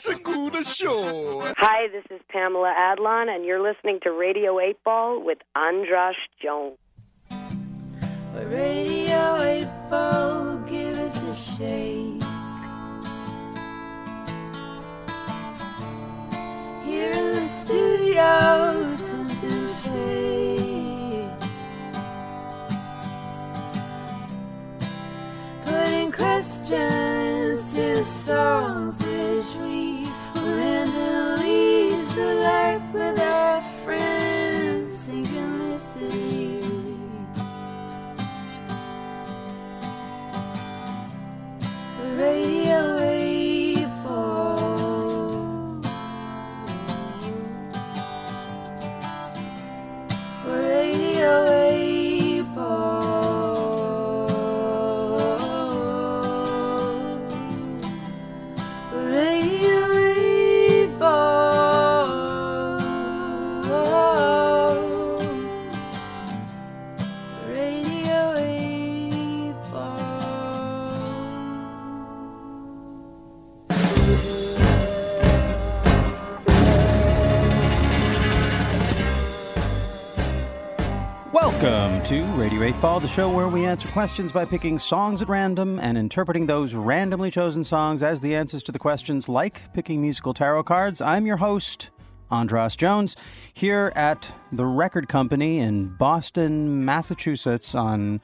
Segura Show. Hi, this is Pamela Adlon, and you're listening to Radio 8 Ball with Andras Jones. Radio 8 Ball, give us a shake. Here in the studio, turn to questions to songs which we randomly select with our friends. Synchronicity. Radio to Radio 8 Ball, the show where we answer questions by picking songs at random and interpreting those randomly chosen songs as the answers to the questions, like picking musical tarot cards. I'm your host, Andras Jones, here at the Record Company in Boston, Massachusetts on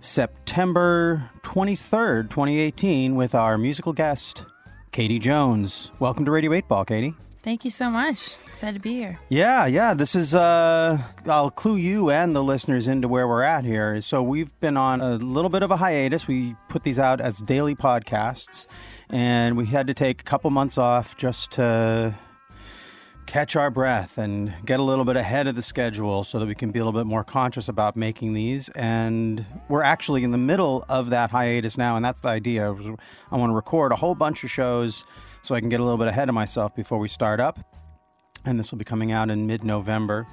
September 23rd, 2018, with our musical guest, Katie Jones. Welcome to Radio 8 Ball, Katie. Thank you so much. Excited to be here. Yeah, yeah. This is uh I'll clue you and the listeners into where we're at here. So we've been on a little bit of a hiatus. We put these out as daily podcasts and we had to take a couple months off just to catch our breath and get a little bit ahead of the schedule so that we can be a little bit more conscious about making these and we're actually in the middle of that hiatus now and that's the idea i want to record a whole bunch of shows so i can get a little bit ahead of myself before we start up and this will be coming out in mid-November.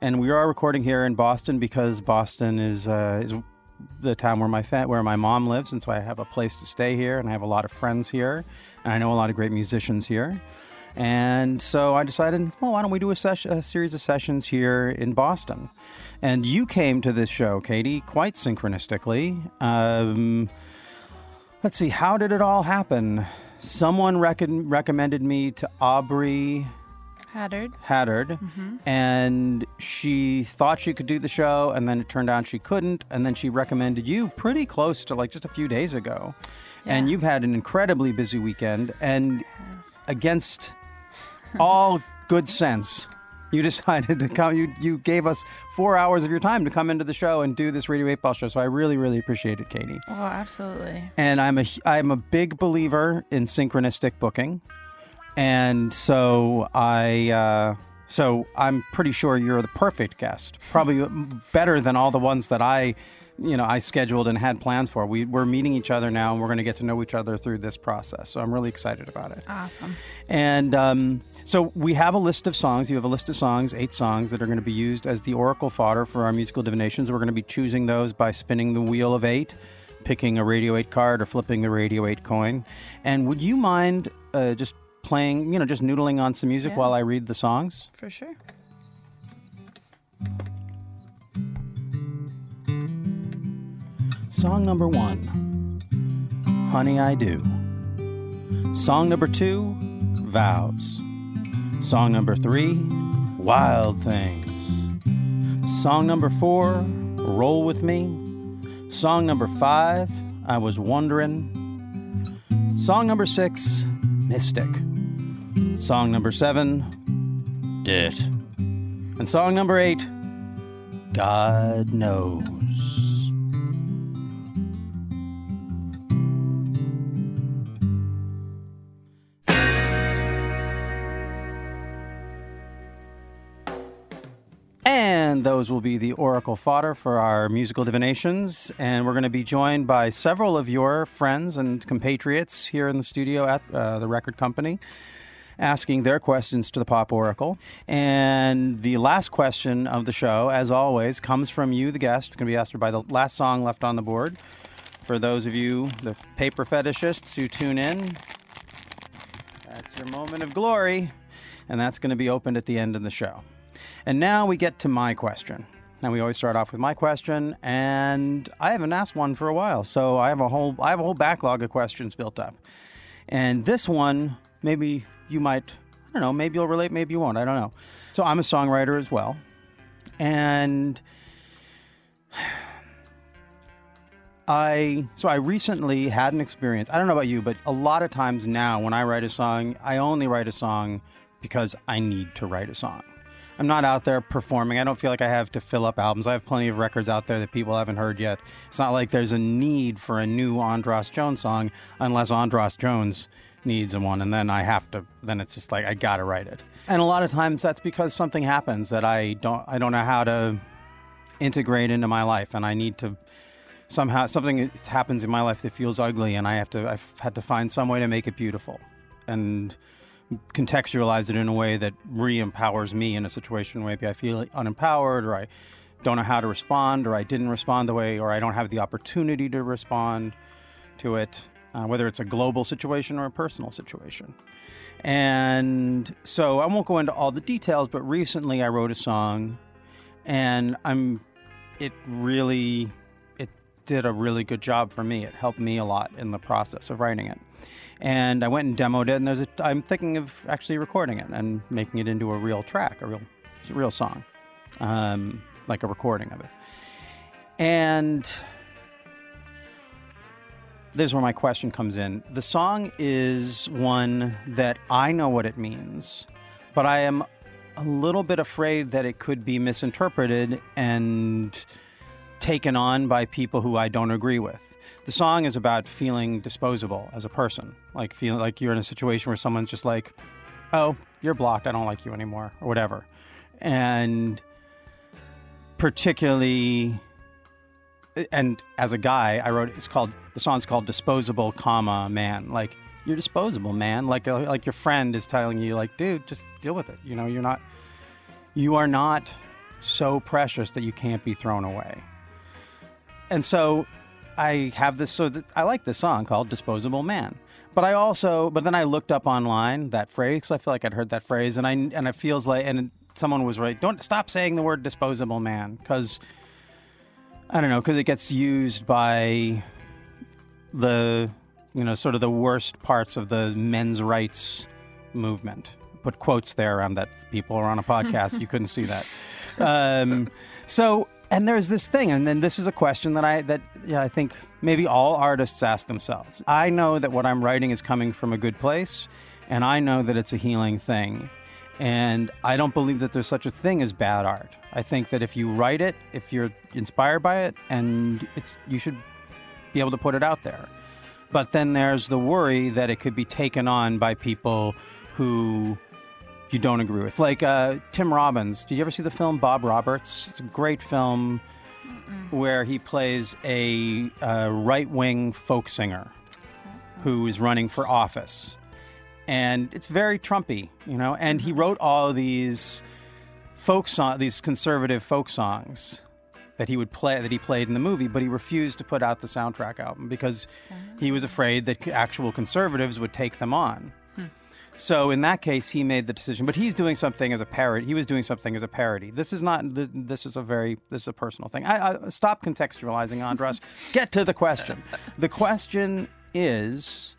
And we are recording here in Boston because Boston is uh, is the town where my fa- where my mom lives, and so I have a place to stay here, and I have a lot of friends here, and I know a lot of great musicians here. And so I decided, well, why don't we do a, ses- a series of sessions here in Boston? And you came to this show, Katie, quite synchronistically. Um, let's see, how did it all happen? Someone rec- recommended me to Aubrey Haddard. Haddard, mm-hmm. and she thought she could do the show, and then it turned out she couldn't, and then she recommended you pretty close to like just a few days ago. And you've had an incredibly busy weekend, and against all good sense, you decided to come. You you gave us four hours of your time to come into the show and do this Radio Eight Ball show. So I really really appreciate it, Katie. Oh, absolutely. And I'm a I'm a big believer in synchronistic booking, and so I uh, so I'm pretty sure you're the perfect guest, probably better than all the ones that I, you know, I scheduled and had plans for. We we're meeting each other now, and we're going to get to know each other through this process. So I'm really excited about it. Awesome. And um, so we have a list of songs. You have a list of songs, eight songs that are going to be used as the oracle fodder for our musical divinations. We're going to be choosing those by spinning the wheel of eight, picking a Radio 8 card, or flipping the Radio 8 coin. And would you mind uh, just playing, you know, just noodling on some music Yeah. while I read the songs? For sure. Song number one Honey, I Do. Song number two Vows. Song number three Wild Things. Song number four Roll With Me. Song number five I Was Wondering. Song number six Mystic. Song number seven Dit. And song number eight God Knows. And those will be the oracle fodder for our musical divinations. And we're going to be joined by several of your friends and compatriots here in the studio at uh, the record company, asking their questions to the Pop Oracle. And the last question of the show, as always, comes from you, the guest. It's going to be asked by the last song left on the board. For those of you, the paper fetishists who tune in, That's your moment of glory. And that's going to be opened at the end of the show. And now we get to my question. And we always start off with my question, and I haven't asked one for a while, so I have a whole I have a whole backlog of questions built up. And this one, maybe you might I don't know, maybe you'll relate, maybe you won't. I don't know. So I'm a songwriter as well. And I so I recently had an experience. I don't know about you, but a lot of times now when I write a song, I only write a song because I need to write a song. I'm not out there performing. I don't feel like I have to fill up albums. I have plenty of records out there that people haven't heard yet. It's not like there's a need for a new Andras Jones song unless Andras Jones needs a one and then I have to then it's just like I got to write it. And a lot of times that's because something happens that I don't I don't know how to integrate into my life and I need to somehow something happens in my life that feels ugly and I have to I've had to find some way to make it beautiful. And contextualize it in a way that re-empowers me in a situation where maybe I feel unempowered or I don't know how to respond or I didn't respond the way or I don't have the opportunity to respond to it, uh, whether it's a global situation or a personal situation. And so I won't go into all the details, but recently I wrote a song and I'm it really it did a really good job for me. It helped me a lot in the process of writing it and I went and demoed it. And there's a, I'm thinking of actually recording it and making it into a real track, a real, a real song, um, like a recording of it. And this is where my question comes in. The song is one that I know what it means, but I am a little bit afraid that it could be misinterpreted and taken on by people who I don't agree with. The song is about feeling disposable as a person, like feeling like you're in a situation where someone's just like, "Oh, you're blocked. I don't like you anymore," or whatever. And particularly and as a guy, I wrote it's called the song's called "Disposable, comma Man." Like you're disposable, man. Like uh, like your friend is telling you, like, dude, just deal with it. You know, you're not you are not so precious that you can't be thrown away. And so I have this so th- I like this song called "Disposable Man." But I also, but then I looked up online that phrase. I feel like I'd heard that phrase, and I and it feels like, and someone was right. Don't stop saying the word "disposable man" because I don't know, because it gets used by the you know sort of the worst parts of the men's rights movement. Put quotes there around that. People are on a podcast. you couldn't see that. Um, so and there's this thing, and then this is a question that I that yeah, I think maybe all artists ask themselves. I know that what I'm writing is coming from a good place, and I know that it's a healing thing. And I don't believe that there's such a thing as bad art. I think that if you write it, if you're inspired by it, and it's you should be able to put it out there. But then there's the worry that it could be taken on by people who you don't agree with. Like uh, Tim Robbins. Did you ever see the film Bob Roberts? It's a great film where he plays a, uh right wing folk singer who is running for office. And it's very Trumpy, you know. And he wrote all these folk song, these conservative folk songs that he would play that he played in the movie, but he refused to put out the soundtrack album because he was afraid that actual conservatives would take them on. So in that case, he made the decision. But he's doing something as a parody. He was doing something as a parody. This is not. This is a very. This is a personal thing. I, I stop contextualizing, Andras. Get to the question. The question is.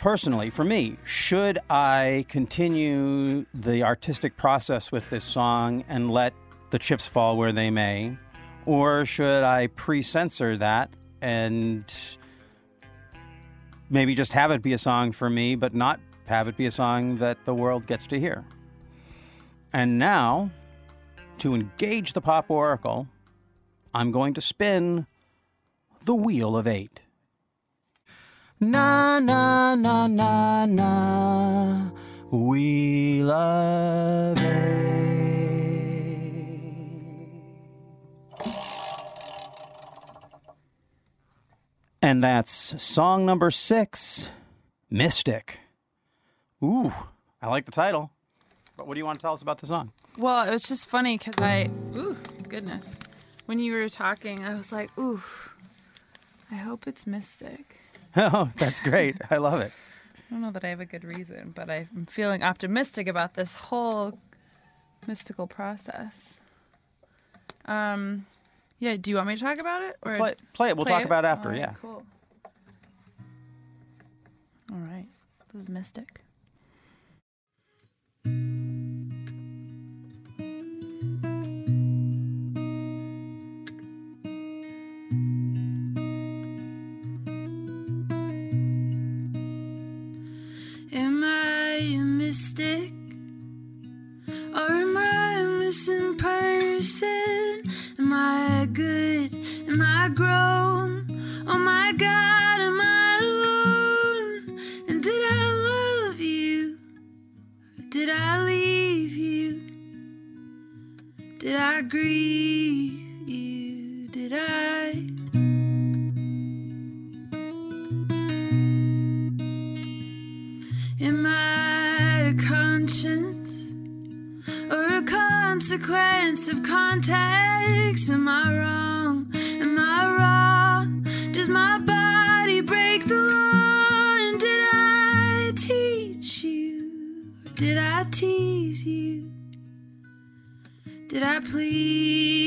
Personally, for me, should I continue the artistic process with this song and let the chips fall where they may? Or should I pre censor that and maybe just have it be a song for me, but not have it be a song that the world gets to hear. And now, to engage the pop oracle, I'm going to spin the wheel of eight. Na na na na na, wheel of eight. And that's song number six, Mystic. Ooh, I like the title. But what do you want to tell us about the song? Well, it was just funny because I, ooh, goodness. When you were talking, I was like, ooh, I hope it's Mystic. Oh, that's great. I love it. I don't know that I have a good reason, but I'm feeling optimistic about this whole mystical process. Um, yeah. Do you want me to talk about it or Play, play it. We'll play talk about it after. Right, yeah. Cool. All right. This is mystic. Consequence of context? Am I wrong? Am I wrong? Does my body break the law? And did I teach you? Did I tease you? Did I please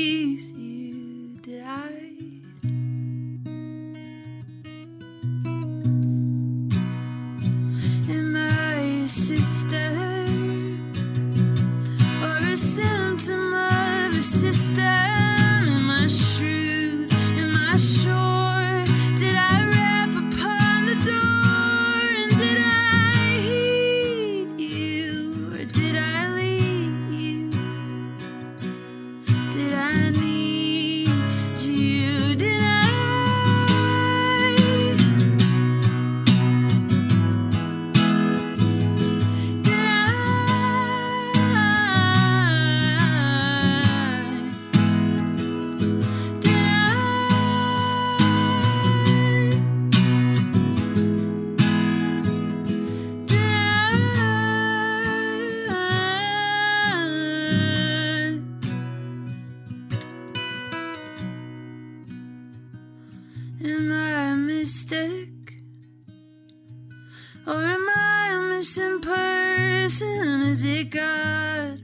person? Is it God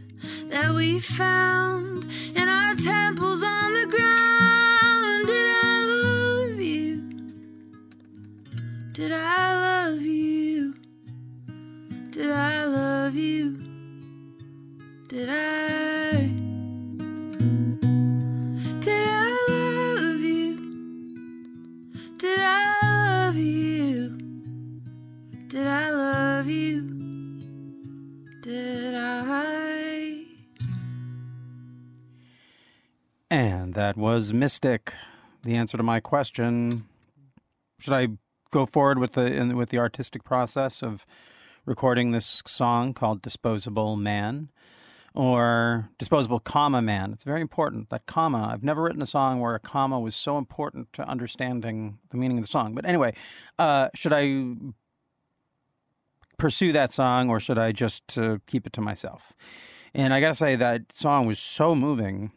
that we found in our temples on the ground? Did I love you? Did I love you? Did I love you? Did I? And that was Mystic. The answer to my question. Should I go forward with the in, with the artistic process of recording this song called "Disposable Man" or "Disposable Comma Man"? It's very important that comma. I've never written a song where a comma was so important to understanding the meaning of the song. But anyway, uh, should I pursue that song or should I just uh, keep it to myself? And I gotta say that song was so moving.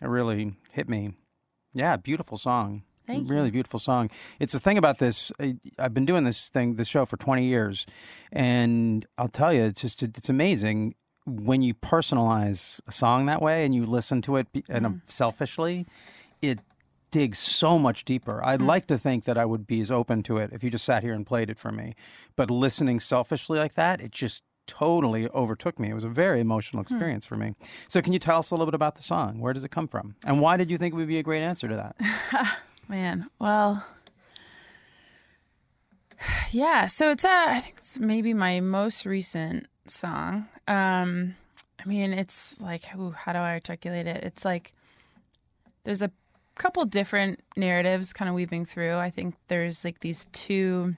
It really hit me. Yeah, beautiful song. Thank really beautiful song. It's the thing about this. I, I've been doing this thing, this show for 20 years, and I'll tell you, it's just it's amazing when you personalize a song that way and you listen to it and Mm. selfishly. It digs so much deeper. Mm. I'd like to think that I would be as open to it if you just sat here and played it for me, but listening selfishly like that, it just totally overtook me. It was a very emotional Hmm. experience for me. So, can you tell us a little bit about the song? Where does it come from, and why did you think it would be a great answer to that? Man, well, yeah. So it's a, I think it's maybe my most recent song. Um, I mean, it's like, ooh, how do I articulate it? It's like there's a couple different narratives kind of weaving through. I think there's like these two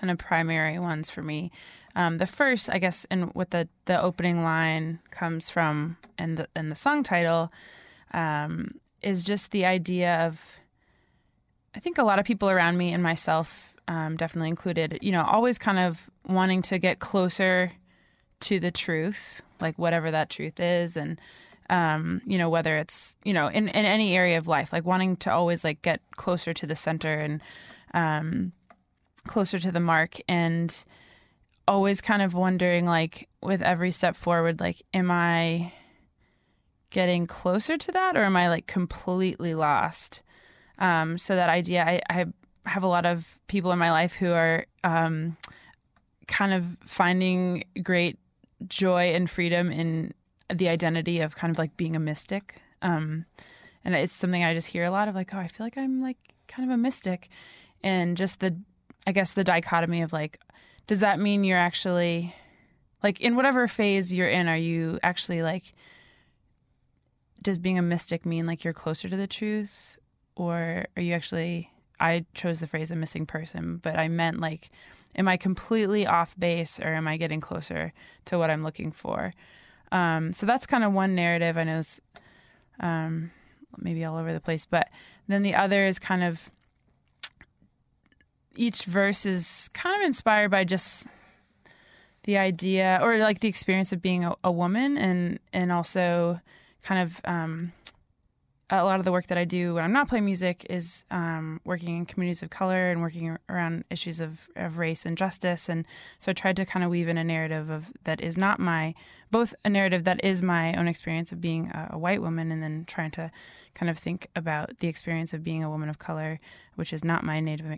kind of primary ones for me. Um, the first, I guess, and what the the opening line comes from, and the and the song title, um, is just the idea of I think a lot of people around me and myself, um, definitely included, you know, always kind of wanting to get closer to the truth, like whatever that truth is, and um, you know, whether it's you know in in any area of life, like wanting to always like get closer to the center and um, closer to the mark. And always kind of wondering like with every step forward like am I getting closer to that or am I like completely lost? Um, so that idea, I, I have a lot of people in my life who are um, kind of finding great joy and freedom in the identity of kind of like being a mystic. Um, and it's something I just hear a lot of like, oh, I feel like I'm like kind of a mystic. And just the, I guess the dichotomy of like, does that mean you're actually like in whatever phase you're in, are you actually like, does being a mystic mean like you're closer to the truth? Or are you actually, I chose the phrase a missing person, but I meant like, am I completely off base or am I getting closer to what I'm looking for? Um, so that's kind of one narrative. I know it's um, maybe all over the place, but then the other is kind of each verse is kind of inspired by just the idea or like the experience of being a, a woman and and also kind of um, a lot of the work that I do when I'm not playing music is um, working in communities of color and working around issues of, of race and justice. And so I tried to kind of weave in a narrative of that is not my, both a narrative that is my own experience of being a, a white woman, and then trying to kind of think about the experience of being a woman of color, which is not my native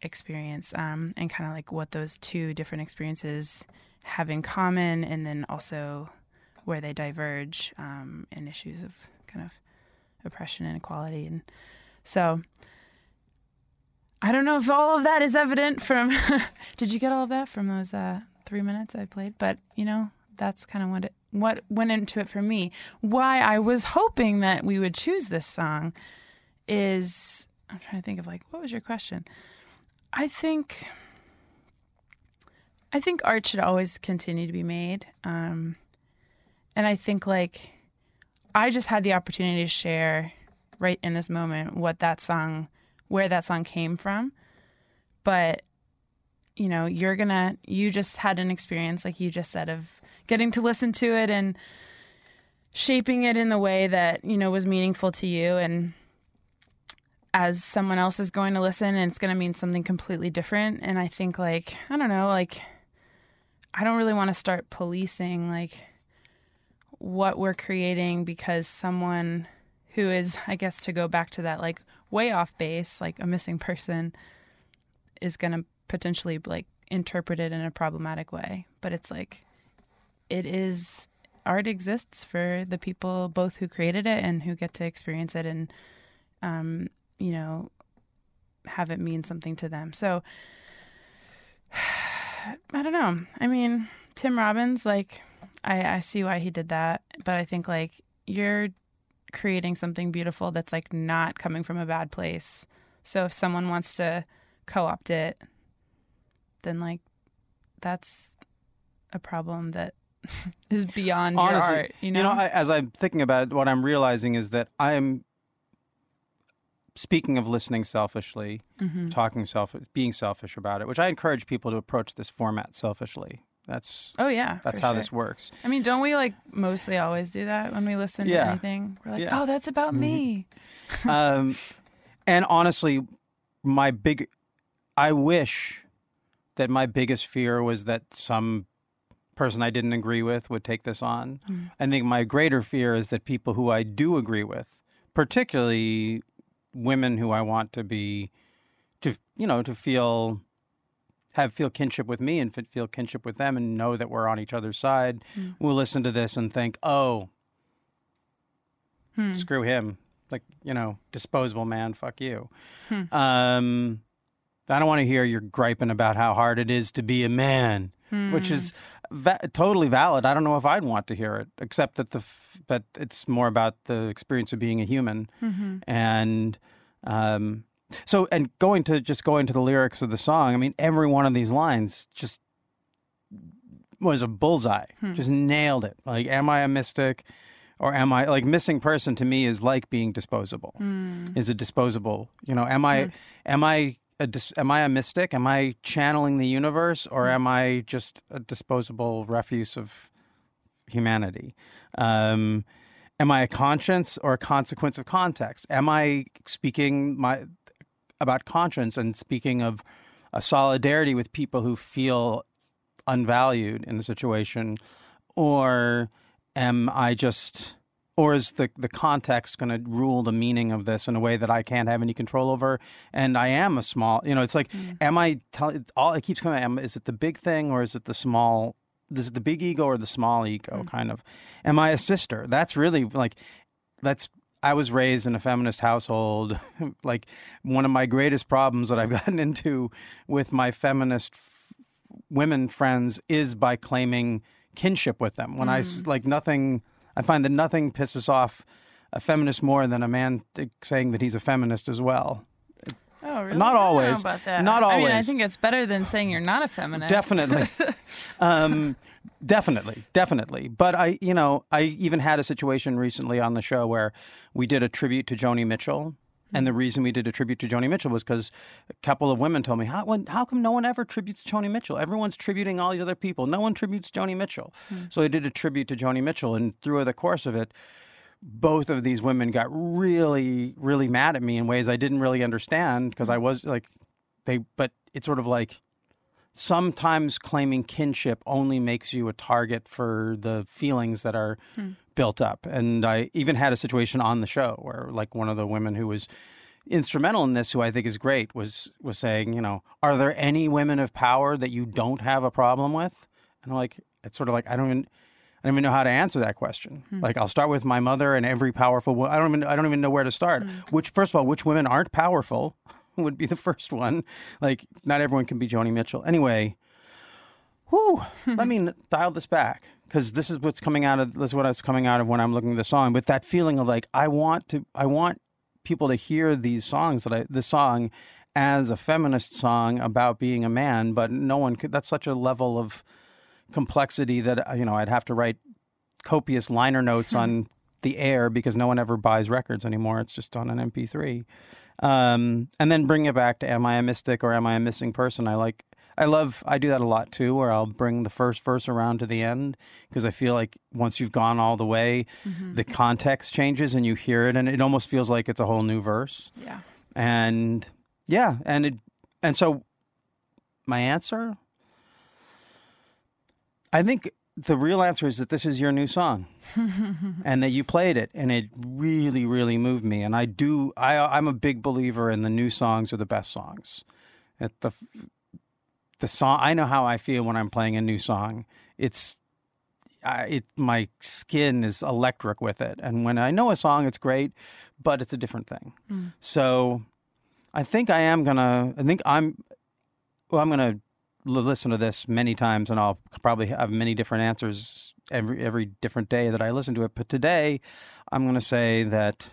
experience, um, and kind of like what those two different experiences have in common, and then also where they diverge um, in issues of kind of oppression inequality. And so I don't know if all of that is evident from. did you get all of that from those uh, three minutes I played? But you know, that's kind of what what went into it for me. Why I was hoping that we would choose this song is I'm trying to think of like what was your question? I think I think art should always continue to be made, um, and I think like I just had the opportunity to share right in this moment what that song, where that song came from. But, you know, you're gonna, you just had an experience, like you just said, of getting to listen to it and shaping it in the way that, you know, was meaningful to you. And as someone else is going to listen and it's going to mean something completely different. And I think, like, I don't know, like, I don't really want to start policing, like, what we're creating because someone who is, I guess, to go back to that, like way off base, like a missing person, is going to potentially like interpret it in a problematic way. But it's like, it is, art exists for the people both who created it and who get to experience it and, um, you know, have it mean something to them. So, I don't know. I mean, Tim Robbins, like, I, I see why he did that, but I think like you're creating something beautiful that's like not coming from a bad place. So if someone wants to co-opt it, then like that's a problem that is beyond Honestly, your art. You know, you know I, as I'm thinking about it, what I'm realizing is that I'm speaking of listening selfishly, Mm-hmm. talking self, being selfish about it, which I encourage people to approach this format selfishly. That's oh yeah, that's how sure. this works. I mean, don't we like mostly always do that when we listen Yeah. to anything? We're like, Yeah. Mm-hmm. oh, that's about me. um, and honestly, my big, I wish that my biggest fear was that some person I didn't agree with would take this on. I think my greater fear is that people who I do agree with, particularly women who I want to be, to you know, to feel have feel kinship with me and feel kinship with them and know that we're on each other's side mm. will listen to this and think, oh, hmm. screw him. Like, you know, disposable man, fuck you. Hmm. Um, I don't want to hear you're griping about how hard it is to be a man, which is hmm. va- totally valid. I don't know if I'd want to hear it, except that the f- but it's more about the experience of being a human, mm-hmm. and um, so and going to just going to the lyrics of the song. I mean, every one of these lines just was a bullseye. Hmm. Just nailed it. Like, am I a mystic? Or am I like missing person to me is like being disposable. Hmm. Is a disposable. You know, am I hmm. am I a dis, am I a mystic? Am I channeling the universe or am I just a disposable refuse of humanity? Um, am I a conscience or a consequence of context? Am I speaking my about conscience and speaking of a solidarity with people who feel unvalued in the situation, or am I just, or is the the context going to rule the meaning of this in a way that I can't have any control over? And I am a small, you know, it's like, mm. am I telling? All it keeps coming. Am, is it the big thing or is it the small? Is it the big ego or the small ego? Mm. Kind of. Am I a sister? That's really like, that's. I was raised in a feminist household. like one of my greatest problems that I've gotten into with my feminist women friends is by claiming kinship with them. When I mm. like nothing, I find that nothing pisses off a feminist more than a man saying that he's a feminist as well. Oh, really? Not I don't know always. about that. Not I mean, I think it's better than saying you're not a feminist. Definitely. um, definitely, definitely. But I, you know, I even had a situation recently on the show where we did a tribute to Joni Mitchell. And the reason we did a tribute to Joni Mitchell was because a couple of women told me, how, when, how come no one ever tributes Joni Mitchell? Everyone's tributing all these other people. No one tributes Joni Mitchell. So I did a tribute to Joni Mitchell. And through the course of it, both of these women got really, really mad at me in ways I didn't really understand because I was like, they, but it's sort of like, sometimes claiming kinship only makes you a target for the feelings that are hmm. built up. And I even had a situation on the show where like one of the women who was instrumental in this who I think is great was was saying, you know, are there any women of power that you don't have a problem with? And I'm like it's sort of like I don't even don't even know how to answer that question. Hmm. Like I'll start with my mother and every powerful wo- I don't even I don't even know where to start. Hmm. Which first of all, which women aren't powerful would be the first one. Like not everyone can be Joni Mitchell. Anyway, whew, let me dial this back because this is what's coming out of this is what is coming out of when I'm looking at the song. But that feeling of like I want to I want people to hear these songs that I the song as a feminist song about being a man, but no one could. That's such a level of complexity that uh, you know I'd have to write copious liner notes hmm. on the air because no one ever buys records anymore. It's just on an MP3. Um, and then bring it back to am I a mystic or am I a missing person? I like I love I do that a lot too where I'll bring the first verse around to the end because I feel like once you've gone all the way mm-hmm. the context changes and you hear it and it almost feels like it's a whole new verse. Yeah. And yeah, and it and so my answer I think the real answer is that this is your new song and that you played it and it really really moved me and I do I I'm a big believer in the new songs are the best songs. At the the song I know how I feel when I'm playing a new song. It's I, it my skin is electric with it and when I know a song it's great but it's a different thing. Mm. So I think I am gonna. I think I'm. Well, I'm gonna listen to this many times, and I'll probably have many different answers every every different day that I listen to it. But today, I'm gonna say that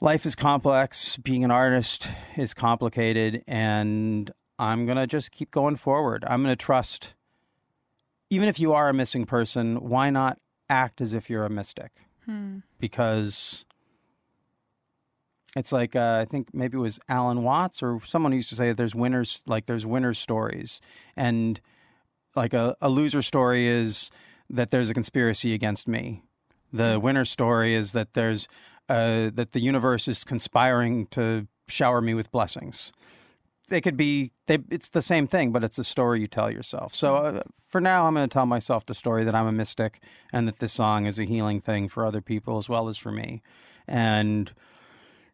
life is complex. Being an artist is complicated, and I'm gonna just keep going forward. I'm gonna trust. Even if you are a missing person, why not act as if you're a mystic? Hmm. Because it's like uh, I think maybe it was Alan Watts or someone who used to say that there's winners like there's winners stories and like a, a loser story is that there's a conspiracy against me. The winner story is that there's uh, that the universe is conspiring to shower me with blessings. They could be they it's the same thing, but it's a story you tell yourself. So uh, for now, I'm going to tell myself the story that I'm a mystic and that this song is a healing thing for other people as well as for me. And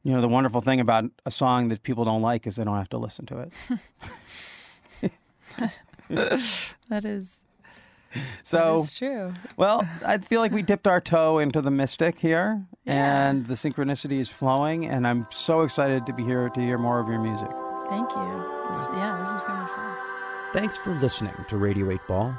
you know, the wonderful thing about a song that people don't like is they don't have to listen to it. That is, So, it's true. well, I feel like we dipped our toe into the mystic here, Yeah. and the synchronicity is flowing, and I'm so excited to be here to hear more of your music. Thank you. This, yeah, this is going to be fun. Thanks for listening to Radio 8 Ball.